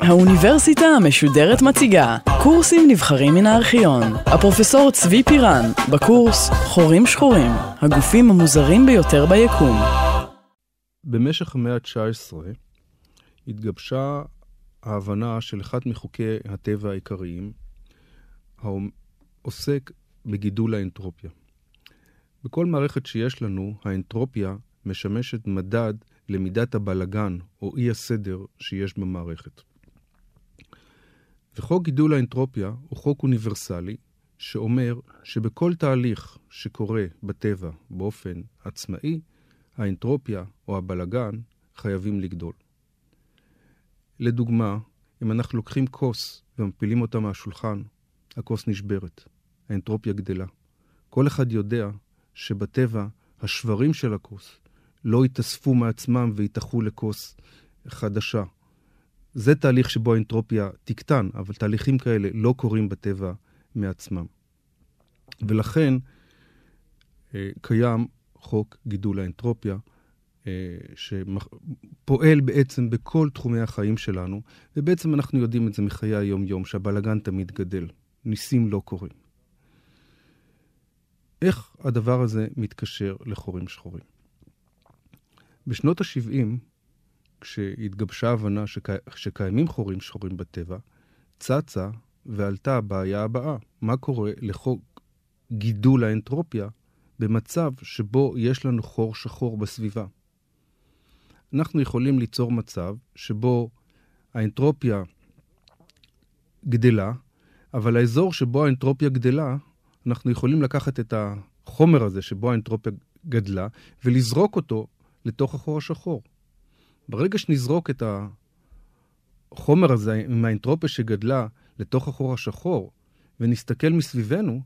האוניברסיטה המשודרת מציגה קורסים נבחרים מן הארכיון. הפרופסור צבי פירן, בקורס חורים שחורים, הגופים המוזרים ביותר ביקום. במשך המאה ה-19 התגבשה ההבנה של אחד מחוקי הטבע העיקריים, העוסק בגידול האנטרופיה. בכל מערכת שיש לנו, האנטרופיה משמשת מדד למידת הבלגן או אי הסדר שיש במערכת. וחוק גידול האנטרופיה הוא חוק אוניברסלי שאומר שבכל תהליך שקורה בטבע באופן עצמאי, האנטרופיה או הבלגן חייבים לגדול. לדוגמה, אם אנחנו לוקחים כוס ומפילים אותה מהשולחן, הכוס נשברת, האנטרופיה גדלה. כל אחד יודע שבטבע השברים של הכוס לא יתאספו מעצמם ויתאחו לכוס חדשה. זה תהליך שבו האנטרופיה תקטן, אבל תהליכים כאלה לא קורים בטבע מעצמם. ולכן אה, קיים חוק גידול האנטרופיה, אה, שפועל בעצם בכל תחומי החיים שלנו, ובעצם אנחנו יודעים את זה מחיי היום-יום, שהבלגן תמיד גדל, ניסים לא קורים. איך הדבר הזה מתקשר לחורים שחורים? בשנות ה-70, כשהתגבשה ההבנה שקי... שקיימים חורים שחורים בטבע, צצה ועלתה הבעיה הבאה, מה קורה לחוק גידול האנטרופיה במצב שבו יש לנו חור שחור בסביבה? אנחנו יכולים ליצור מצב שבו האנטרופיה גדלה, אבל האזור שבו האנטרופיה גדלה, אנחנו יכולים לקחת את החומר הזה שבו האנטרופיה גדלה ולזרוק אותו לתוך החור השחור. ברגע שנזרוק את החומר הזה עם האנטרופיה שגדלה לתוך החור השחור ונסתכל מסביבנו,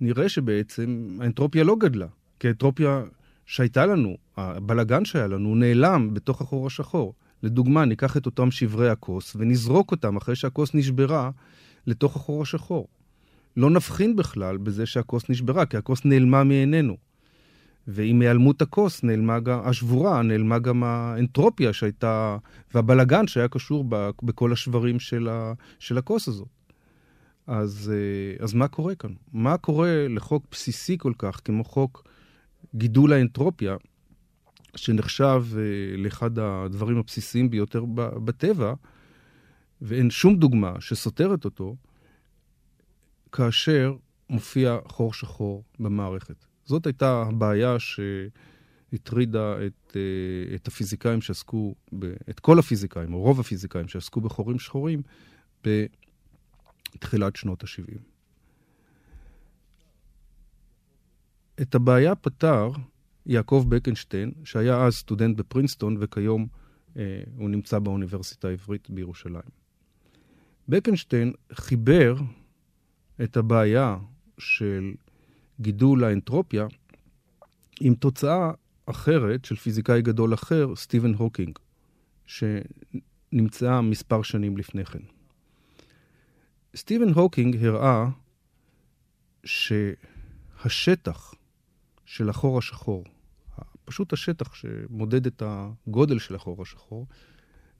נראה שבעצם האנטרופיה לא גדלה. כי האנטרופיה שהייתה לנו, הבלגן שהיה לנו, נעלם בתוך החור השחור. לדוגמה, ניקח את אותם שברי הכוס ונזרוק אותם אחרי שהכוס נשברה לתוך החור השחור. לא נבחין בכלל בזה שהכוס נשברה, כי הכוס נעלמה מעינינו. ועם היעלמות הכוס נעלמה גם, השבורה, נעלמה גם האנטרופיה שהייתה, והבלגן שהיה קשור בכל השברים של, ה, של הכוס הזאת. אז, אה, אז מה קורה כאן? מה קורה לחוק בסיסי כל כך, כמו חוק גידול האנטרופיה, שנחשב אה, לאחד הדברים הבסיסיים ביותר בטבע, ואין שום דוגמה שסותרת אותו, כאשר מופיע חור שחור במערכת. זאת הייתה הבעיה שהטרידה את, אה, את הפיזיקאים שעסקו, ב, את כל הפיזיקאים, או רוב הפיזיקאים שעסקו בחורים שחורים בתחילת שנות ה-70. את הבעיה פתר יעקב בקנשטיין, שהיה אז סטודנט בפרינסטון וכיום אה, הוא נמצא באוניברסיטה העברית בירושלים. בקנשטיין חיבר את הבעיה של גידול האנטרופיה עם תוצאה אחרת של פיזיקאי גדול אחר, סטיבן הוקינג, שנמצאה מספר שנים לפני כן. סטיבן הוקינג הראה שהשטח של החור השחור, פשוט השטח שמודד את הגודל של החור השחור,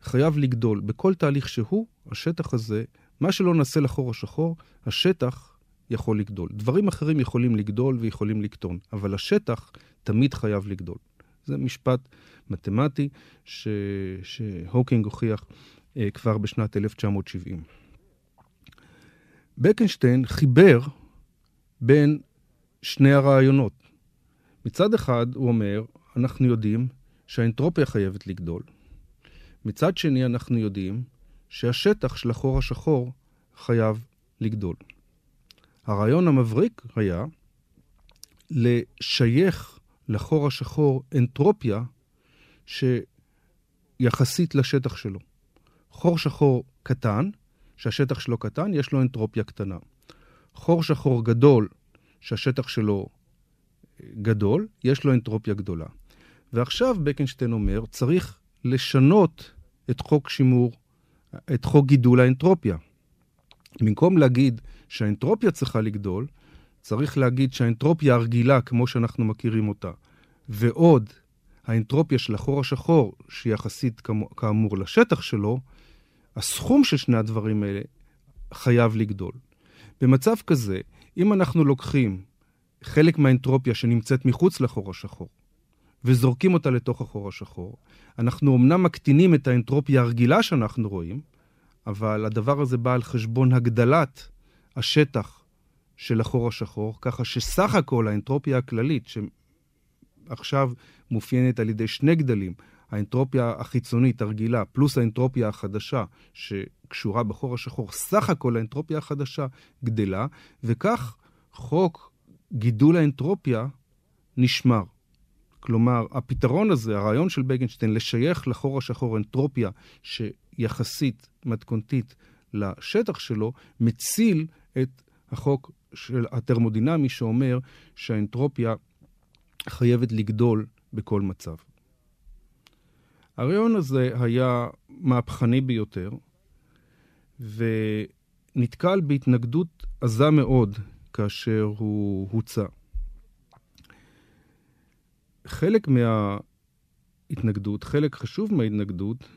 חייב לגדול. בכל תהליך שהוא, השטח הזה, מה שלא נעשה לחור השחור, השטח יכול לגדול. דברים אחרים יכולים לגדול ויכולים לקטון, אבל השטח תמיד חייב לגדול. זה משפט מתמטי ש... שהוקינג הוכיח אה, כבר בשנת 1970. בקנשטיין חיבר בין שני הרעיונות. מצד אחד, הוא אומר, אנחנו יודעים שהאנטרופיה חייבת לגדול. מצד שני, אנחנו יודעים שהשטח של החור השחור חייב לגדול. הרעיון המבריק היה לשייך לחור השחור אנטרופיה שיחסית לשטח שלו. חור שחור קטן, שהשטח שלו קטן, יש לו אנטרופיה קטנה. חור שחור גדול, שהשטח שלו גדול, יש לו אנטרופיה גדולה. ועכשיו בקנשטיין אומר, צריך לשנות את חוק שימור, את חוק גידול האנטרופיה. במקום להגיד שהאנטרופיה צריכה לגדול, צריך להגיד שהאנטרופיה הרגילה, כמו שאנחנו מכירים אותה, ועוד האנטרופיה של החור השחור, שהיא יחסית כאמור לשטח שלו, הסכום של שני הדברים האלה חייב לגדול. במצב כזה, אם אנחנו לוקחים חלק מהאנטרופיה שנמצאת מחוץ לחור השחור, וזורקים אותה לתוך החור השחור, אנחנו אמנם מקטינים את האנטרופיה הרגילה שאנחנו רואים, אבל הדבר הזה בא על חשבון הגדלת השטח של החור השחור, ככה שסך הכל האנטרופיה הכללית, שעכשיו מאופיינת על ידי שני גדלים, האנטרופיה החיצונית הרגילה פלוס האנטרופיה החדשה שקשורה בחור השחור, סך הכל האנטרופיה החדשה גדלה, וכך חוק גידול האנטרופיה נשמר. כלומר, הפתרון הזה, הרעיון של בגנשטיין, לשייך לחור השחור אנטרופיה שיחסית מתכונתית לשטח שלו, מציל את החוק של הטרמודינמי שאומר שהאנטרופיה חייבת לגדול בכל מצב. הרעיון הזה היה מהפכני ביותר, ונתקל בהתנגדות עזה מאוד כאשר הוא הוצע. חלק מההתנגדות, חלק חשוב מההתנגדות,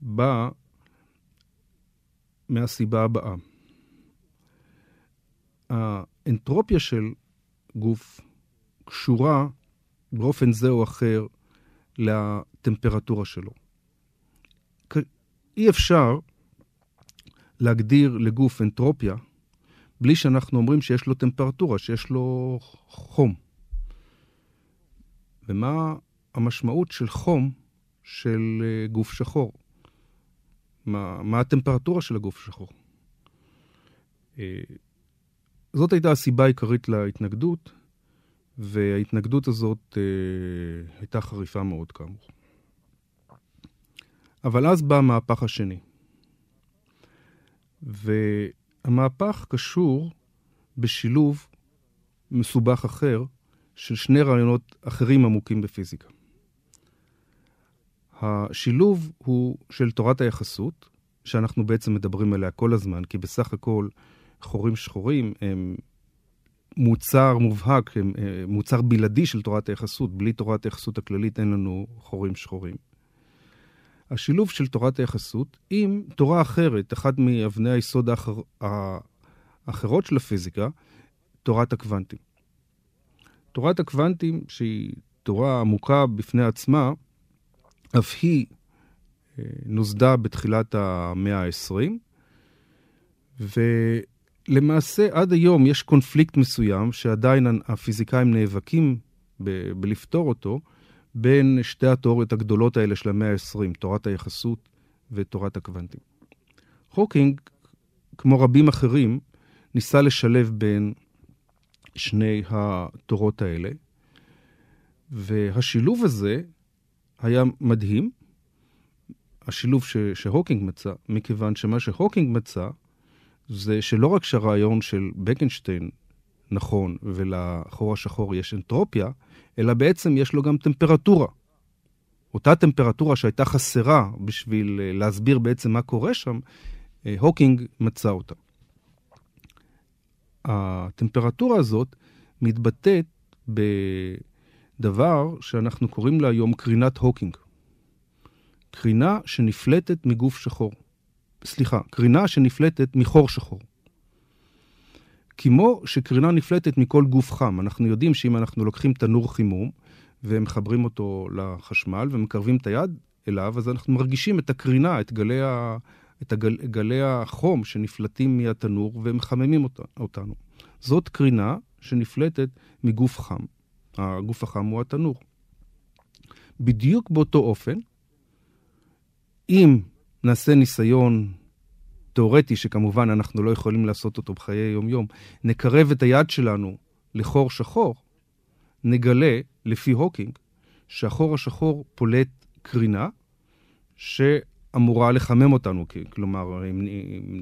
בא מהסיבה הבאה. האנטרופיה של גוף קשורה באופן זה או אחר לטמפרטורה שלו. אי אפשר להגדיר לגוף אנטרופיה בלי שאנחנו אומרים שיש לו טמפרטורה, שיש לו חום. ומה המשמעות של חום של אה, גוף שחור? מה, מה הטמפרטורה של הגוף השחור? אה, זאת הייתה הסיבה העיקרית להתנגדות, וההתנגדות הזאת אה, הייתה חריפה מאוד כאמור. אבל אז בא המהפך השני. והמהפך קשור בשילוב מסובך אחר של שני רעיונות אחרים עמוקים בפיזיקה. השילוב הוא של תורת היחסות, שאנחנו בעצם מדברים עליה כל הזמן, כי בסך הכל חורים שחורים הם מוצר מובהק, הם אה, מוצר בלעדי של תורת היחסות. בלי תורת היחסות הכללית אין לנו חורים שחורים. השילוב של תורת היחסות עם תורה אחרת, אחת מאבני היסוד האחר, האחרות של הפיזיקה, תורת הקוונטים. תורת הקוונטים, שהיא תורה עמוקה בפני עצמה, אף היא אה, נוסדה בתחילת המאה ה-20, ולמעשה עד היום יש קונפליקט מסוים שעדיין הפיזיקאים נאבקים ב- בלפתור אותו, בין שתי התיאוריות הגדולות האלה של המאה ה-20, תורת היחסות ותורת הקוונטים. הוקינג, כמו רבים אחרים, ניסה לשלב בין שני התורות האלה, והשילוב הזה היה מדהים, השילוב ש- שהוקינג מצא, מכיוון שמה שהוקינג מצא זה שלא רק שהרעיון של בקנשטיין נכון ולחור השחור יש אנטרופיה, אלא בעצם יש לו גם טמפרטורה. אותה טמפרטורה שהייתה חסרה בשביל אה, להסביר בעצם מה קורה שם, אה, הוקינג מצא אותה. הטמפרטורה הזאת מתבטאת בדבר שאנחנו קוראים לה היום קרינת הוקינג. קרינה שנפלטת מגוף שחור. סליחה, קרינה שנפלטת מחור שחור. כמו שקרינה נפלטת מכל גוף חם. אנחנו יודעים שאם אנחנו לוקחים תנור חימום ומחברים אותו לחשמל ומקרבים את היד אליו, אז אנחנו מרגישים את הקרינה, את גלי. את הגל... גלי החום שנפלטים מהתנור ומחממים אות... אותנו. זאת קרינה שנפלטת מגוף חם. הגוף החם הוא התנור. בדיוק באותו אופן, אם נעשה ניסיון תיאורטי, שכמובן אנחנו לא יכולים לעשות אותו בחיי יום-יום, נקרב את היד שלנו לחור שחור, נגלה, לפי הוקינג, שהחור השחור פולט קרינה שאמורה לחמם אותנו. כלומר, אם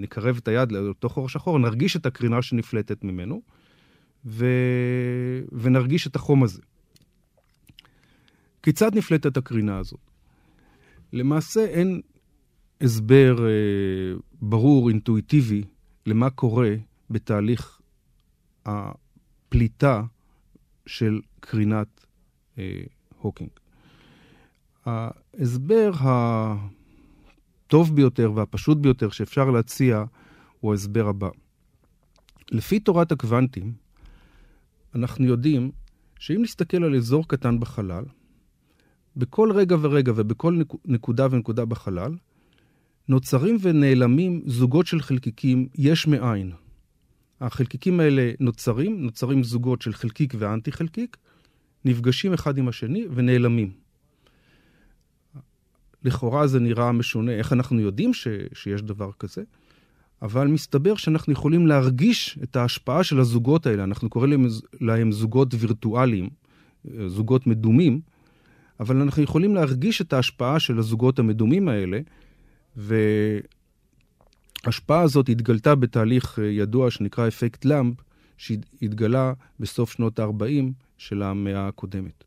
נקרב את היד לאותו חור שחור, נרגיש את הקרינה שנפלטת ממנו, ו... ונרגיש את החום הזה. כיצד נפלטת הקרינה הזאת? למעשה אין הסבר אה, ברור, אינטואיטיבי, למה קורה בתהליך הפליטה של קרינת אה, הוקינג. ההסבר הטוב ביותר והפשוט ביותר שאפשר להציע הוא ההסבר הבא. לפי תורת הקוונטים, אנחנו יודעים שאם נסתכל על אזור קטן בחלל, בכל רגע ורגע ובכל נקודה ונקודה בחלל, נוצרים ונעלמים זוגות של חלקיקים יש מאין. החלקיקים האלה נוצרים, נוצרים זוגות של חלקיק ואנטי חלקיק, נפגשים אחד עם השני ונעלמים. לכאורה זה נראה משונה, איך אנחנו יודעים ש, שיש דבר כזה? אבל מסתבר שאנחנו יכולים להרגיש את ההשפעה של הזוגות האלה, אנחנו קוראים להם, להם זוגות וירטואליים, זוגות מדומים, אבל אנחנו יכולים להרגיש את ההשפעה של הזוגות המדומים האלה, וההשפעה הזאת התגלתה בתהליך אה, ידוע שנקרא אפקט למפ, שהתגלה בסוף שנות ה-40 של המאה הקודמת.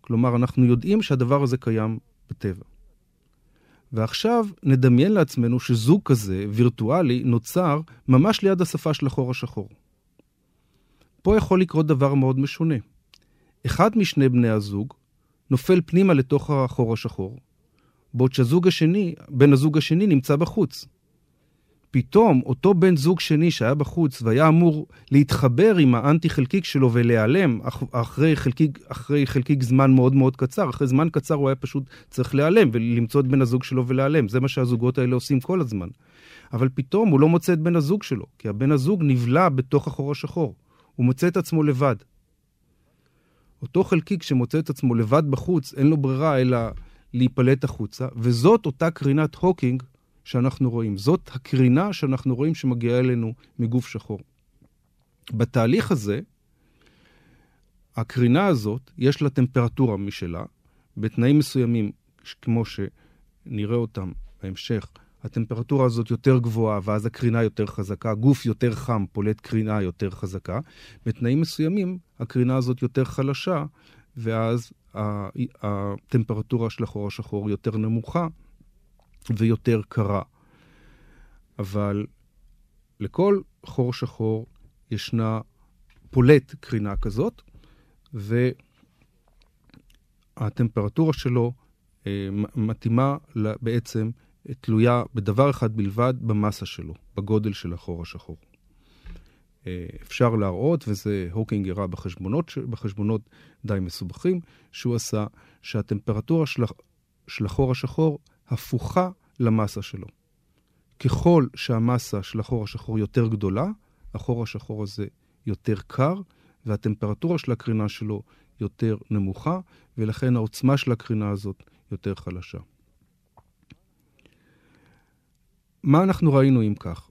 כלומר, אנחנו יודעים שהדבר הזה קיים בטבע. ועכשיו נדמיין לעצמנו שזוג כזה, וירטואלי, נוצר ממש ליד השפה של החור השחור. פה יכול לקרות דבר מאוד משונה. אחד משני בני הזוג נופל פנימה לתוך החור השחור, בעוד שהזוג השני, בן הזוג השני נמצא בחוץ. פתאום אותו בן זוג שני שהיה בחוץ והיה אמור להתחבר עם האנטי חלקיק שלו ולהיעלם אחרי חלקיק, אחרי חלקיק זמן מאוד מאוד קצר, אחרי זמן קצר הוא היה פשוט צריך להיעלם ולמצוא את בן הזוג שלו ולהיעלם. זה מה שהזוגות האלה עושים כל הזמן. אבל פתאום הוא לא מוצא את בן הזוג שלו, כי הבן הזוג נבלע בתוך החור השחור. הוא מוצא את עצמו לבד. אותו חלקיק שמוצא את עצמו לבד בחוץ, אין לו ברירה אלא להיפלט החוצה, וזאת אותה קרינת הוקינג שאנחנו רואים. זאת הקרינה שאנחנו רואים שמגיעה אלינו מגוף שחור. בתהליך הזה, הקרינה הזאת, יש לה טמפרטורה משלה, בתנאים מסוימים, כמו שנראה אותם בהמשך, הטמפרטורה הזאת יותר גבוהה, ואז הקרינה יותר חזקה, גוף יותר חם פולט קרינה יותר חזקה. בתנאים מסוימים, הקרינה הזאת יותר חלשה, ואז הטמפרטורה של החור השחור יותר נמוכה ויותר קרה. אבל לכל חור שחור ישנה פולט קרינה כזאת, והטמפרטורה שלו אה, מתאימה בעצם תלויה בדבר אחד בלבד, במסה שלו, בגודל של החור השחור. אה, אפשר להראות, וזה הוקינג הראה בחשבונות, בחשבונות די מסובכים, שהוא עשה, שהטמפרטורה של, של החור השחור הפוכה למסה שלו. ככל שהמסה של החור השחור יותר גדולה, החור השחור הזה יותר קר, והטמפרטורה של הקרינה שלו יותר נמוכה, ולכן העוצמה של הקרינה הזאת יותר חלשה. מה אנחנו ראינו אם כך?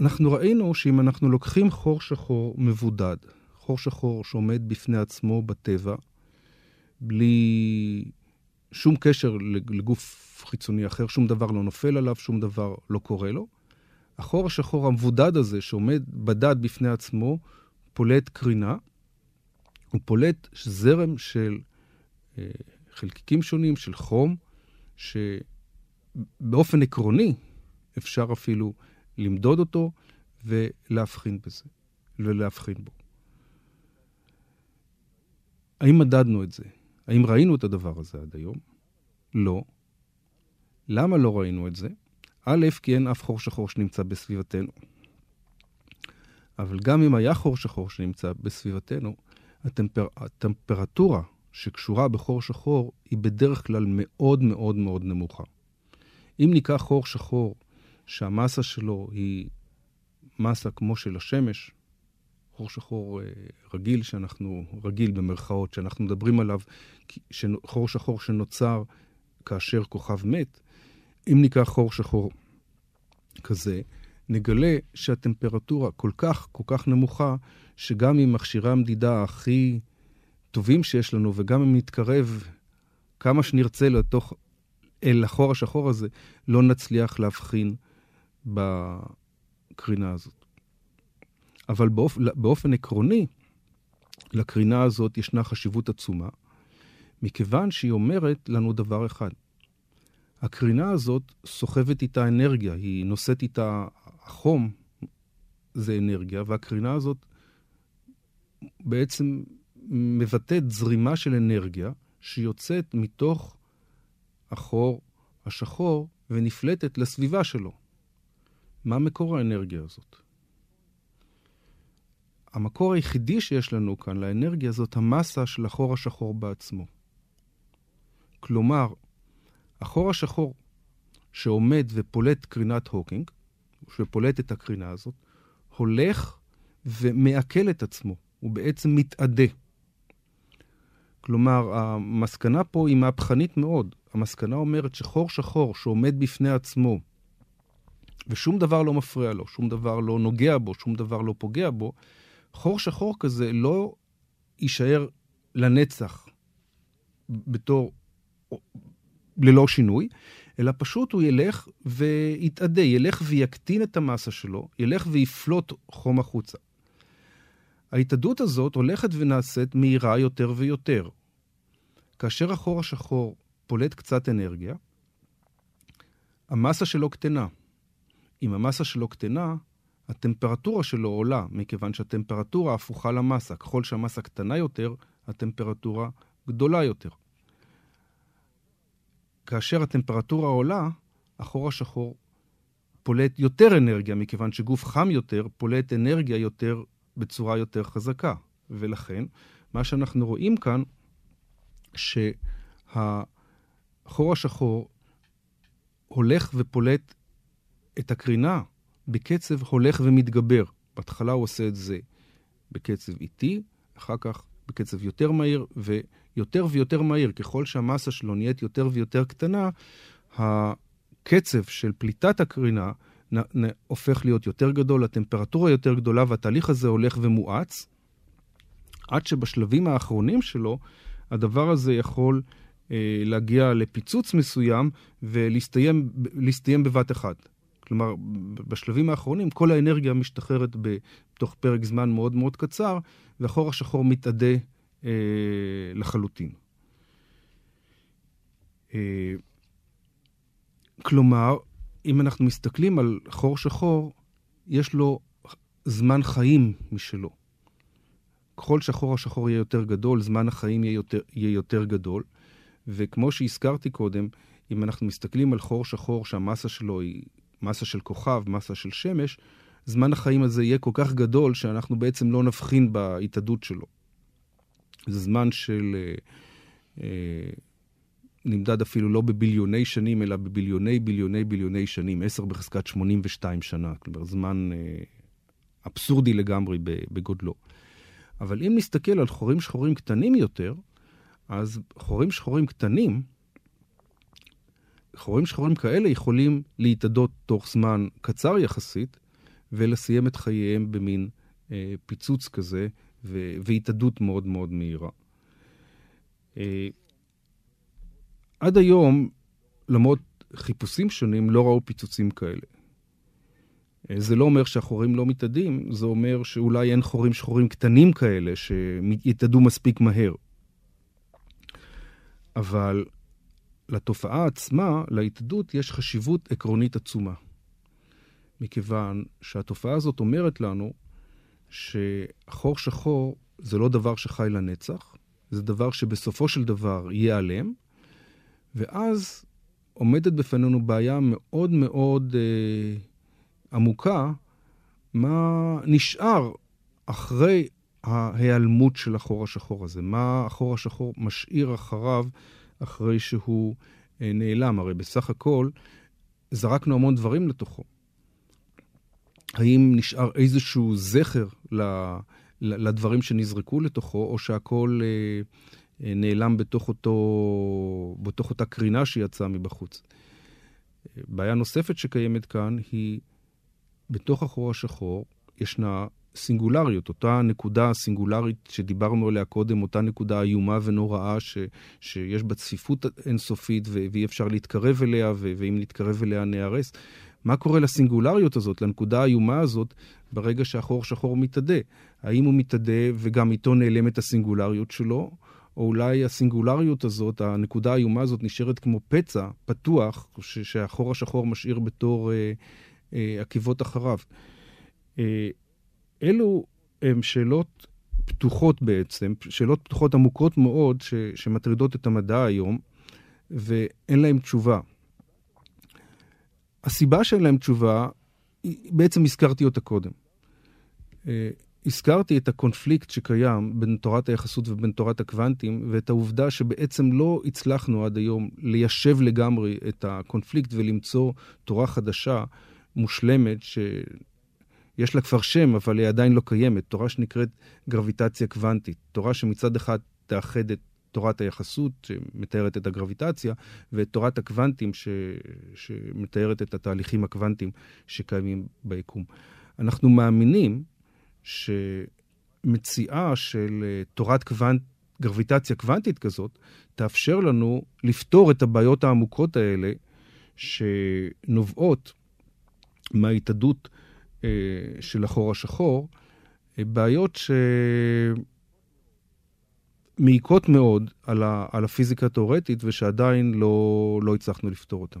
אנחנו ראינו שאם אנחנו לוקחים חור שחור מבודד, חור שחור שעומד בפני עצמו בטבע, בלי שום קשר לגוף חיצוני אחר, שום דבר לא נופל עליו, שום דבר לא קורה לו, החור השחור המבודד הזה שעומד בדד בפני עצמו, פולט קרינה, הוא פולט זרם של אה, חלקיקים שונים, של חום, ש... באופן עקרוני אפשר אפילו למדוד אותו ולהבחין בזה, ולהבחין בו. האם מדדנו את זה? האם ראינו את הדבר הזה עד היום? לא. למה לא ראינו את זה? א', כי אין אף חור שחור שנמצא בסביבתנו. אבל גם אם היה חור שחור שנמצא בסביבתנו, הטמפר... הטמפרטורה שקשורה בחור שחור היא בדרך כלל מאוד מאוד מאוד נמוכה. אם ניקח חור שחור שהמסה שלו היא מסה כמו של השמש, חור שחור אה, רגיל שאנחנו, רגיל במרכאות, שאנחנו מדברים עליו, חור שחור שנוצר כאשר כוכב מת, אם ניקח חור שחור כזה, נגלה שהטמפרטורה כל כך, כל כך נמוכה, שגם עם מכשירי המדידה הכי טובים שיש לנו, וגם אם נתקרב כמה שנרצה לתוך אל החור השחור הזה, לא נצליח להבחין בקרינה הזאת. אבל באופ... באופן עקרוני, לקרינה הזאת ישנה חשיבות עצומה, מכיוון שהיא אומרת לנו דבר אחד. הקרינה הזאת סוחבת איתה אנרגיה, היא נושאת איתה החום, זה אנרגיה, והקרינה הזאת בעצם מבטאת זרימה של אנרגיה שיוצאת מתוך החור השחור ונפלטת לסביבה שלו. מה מקור האנרגיה הזאת? המקור היחידי שיש לנו כאן לאנרגיה זאת המסה של החור השחור בעצמו. כלומר, החור השחור שעומד ופולט קרינת הוקינג, שפולט את הקרינה הזאת, הולך ומעכל את עצמו, הוא בעצם מתאדה. כלומר, המסקנה פה היא מהפכנית מאוד. המסקנה אומרת שחור שחור שעומד בפני עצמו, ושום דבר לא מפריע לו, שום דבר לא נוגע בו, שום דבר לא פוגע בו, חור שחור כזה לא יישאר לנצח בתור ללא שינוי, אלא פשוט הוא ילך ויתאדה, ילך ויקטין את המסה שלו, ילך ויפלוט חום החוצה. ההתאדות הזאת הולכת ונעשית מהירה יותר ויותר. כאשר החור השחור פולט קצת אנרגיה, המסה שלו קטנה. אם המסה שלו קטנה, הטמפרטורה שלו עולה, מכיוון שהטמפרטורה הפוכה למסה. ככל שהמסה קטנה יותר, הטמפרטורה גדולה יותר. כאשר הטמפרטורה עולה, החור השחור פולט יותר אנרגיה, מכיוון שגוף חם יותר פולט אנרגיה יותר בצורה יותר חזקה. ולכן, מה שאנחנו רואים כאן, שהחור השחור הולך ופולט את הקרינה בקצב הולך ומתגבר. בהתחלה הוא עושה את זה בקצב איטי, אחר כך בקצב יותר מהיר, ויותר ויותר מהיר. ככל שהמסה שלו נהיית יותר ויותר קטנה, הקצב של פליטת הקרינה נ, נ, הופך להיות יותר גדול, הטמפרטורה יותר גדולה, והתהליך הזה הולך ומואץ, עד שבשלבים האחרונים שלו, הדבר הזה יכול אה, להגיע לפיצוץ מסוים ולהסתיים בבת אחת. כלומר, בשלבים האחרונים כל האנרגיה משתחררת בתוך פרק זמן מאוד מאוד קצר, והחור השחור מתאדה אה, לחלוטין. אה, כלומר, אם אנחנו מסתכלים על חור שחור, יש לו זמן חיים משלו. ככל שהחור השחור יהיה יותר גדול, זמן החיים יהיה יותר, יהיה יותר גדול. וכמו שהזכרתי קודם, אם אנחנו מסתכלים על חור שחור שהמסה שלו היא מסה של כוכב, מסה של שמש, זמן החיים הזה יהיה כל כך גדול שאנחנו בעצם לא נבחין בהתאדות שלו. זה זמן של... אה, אה, נמדד אפילו לא בביליוני שנים, אלא בביליוני ביליוני ביליוני שנים, 10 בחזקת 82 שנה, כלומר זמן אה, אבסורדי לגמרי בגודלו. אבל אם נסתכל על חורים שחורים קטנים יותר, אז חורים שחורים קטנים, חורים שחורים כאלה יכולים להתאדות תוך זמן קצר יחסית, ולסיים את חייהם במין אה, פיצוץ כזה, והתאדות מאוד מאוד מהירה. אה, עד היום, למרות חיפושים שונים, לא ראו פיצוצים כאלה. אה, זה לא אומר שהחורים לא מתאדים, זה אומר שאולי אין חורים שחורים קטנים כאלה שיתאדו מספיק מהר. אבל לתופעה עצמה, להתאדות, יש חשיבות עקרונית עצומה. מכיוון שהתופעה הזאת אומרת לנו שחור שחור זה לא דבר שחי לנצח, זה דבר שבסופו של דבר ייעלם, ואז עומדת בפנינו בעיה מאוד מאוד אה, עמוקה, מה נשאר אחרי ההיעלמות של החור השחור הזה, מה החור השחור משאיר אחריו אחרי שהוא אה, נעלם. הרי בסך הכל זרקנו המון דברים לתוכו. האם נשאר איזשהו זכר ל, ל, לדברים שנזרקו לתוכו, או שהכל אה, אה, נעלם בתוך, אותו, בתוך אותה קרינה שיצאה מבחוץ. בעיה נוספת שקיימת כאן היא, בתוך החור השחור ישנה סינגולריות, אותה נקודה סינגולרית שדיברנו עליה קודם, אותה נקודה איומה ונוראה ש, שיש בה צפיפות אינסופית ואי אפשר להתקרב אליה, ו, ואם נתקרב אליה נהרס. מה קורה לסינגולריות הזאת, לנקודה האיומה הזאת, ברגע שהחור שחור מתאדה? האם הוא מתאדה וגם איתו נעלמת הסינגולריות שלו, או אולי הסינגולריות הזאת, הנקודה האיומה הזאת, נשארת כמו פצע פתוח, ש- שהחור השחור משאיר בתור אה, אה, עקיבות אחריו. אה, אלו הם שאלות פתוחות בעצם, שאלות פתוחות עמוקות מאוד ש, שמטרידות את המדע היום, ואין להן תשובה. הסיבה שאין להן תשובה, בעצם הזכרתי אותה קודם. אה, הזכרתי את הקונפליקט שקיים בין תורת היחסות ובין תורת הקוונטים, ואת העובדה שבעצם לא הצלחנו עד היום ליישב לגמרי את הקונפליקט ולמצוא תורה חדשה, מושלמת, שיש לה כבר שם, אבל היא עדיין לא קיימת. תורה שנקראת גרביטציה קוונטית. תורה שמצד אחד תאחד את תורת היחסות, שמתארת את הגרביטציה, ואת תורת הקוונטים, ש... שמתארת את התהליכים הקוונטיים שקיימים ביקום. אנחנו מאמינים שמציאה של אה, תורת קוונט, גרביטציה קוונטית כזאת, תאפשר לנו לפתור את הבעיות העמוקות האלה, שנובעות מההתאדות של החור השחור, אה, בעיות שמעיקות מאוד על הפיזיקה התאורטית ושעדיין לא, לא הצלחנו לפתור אותן.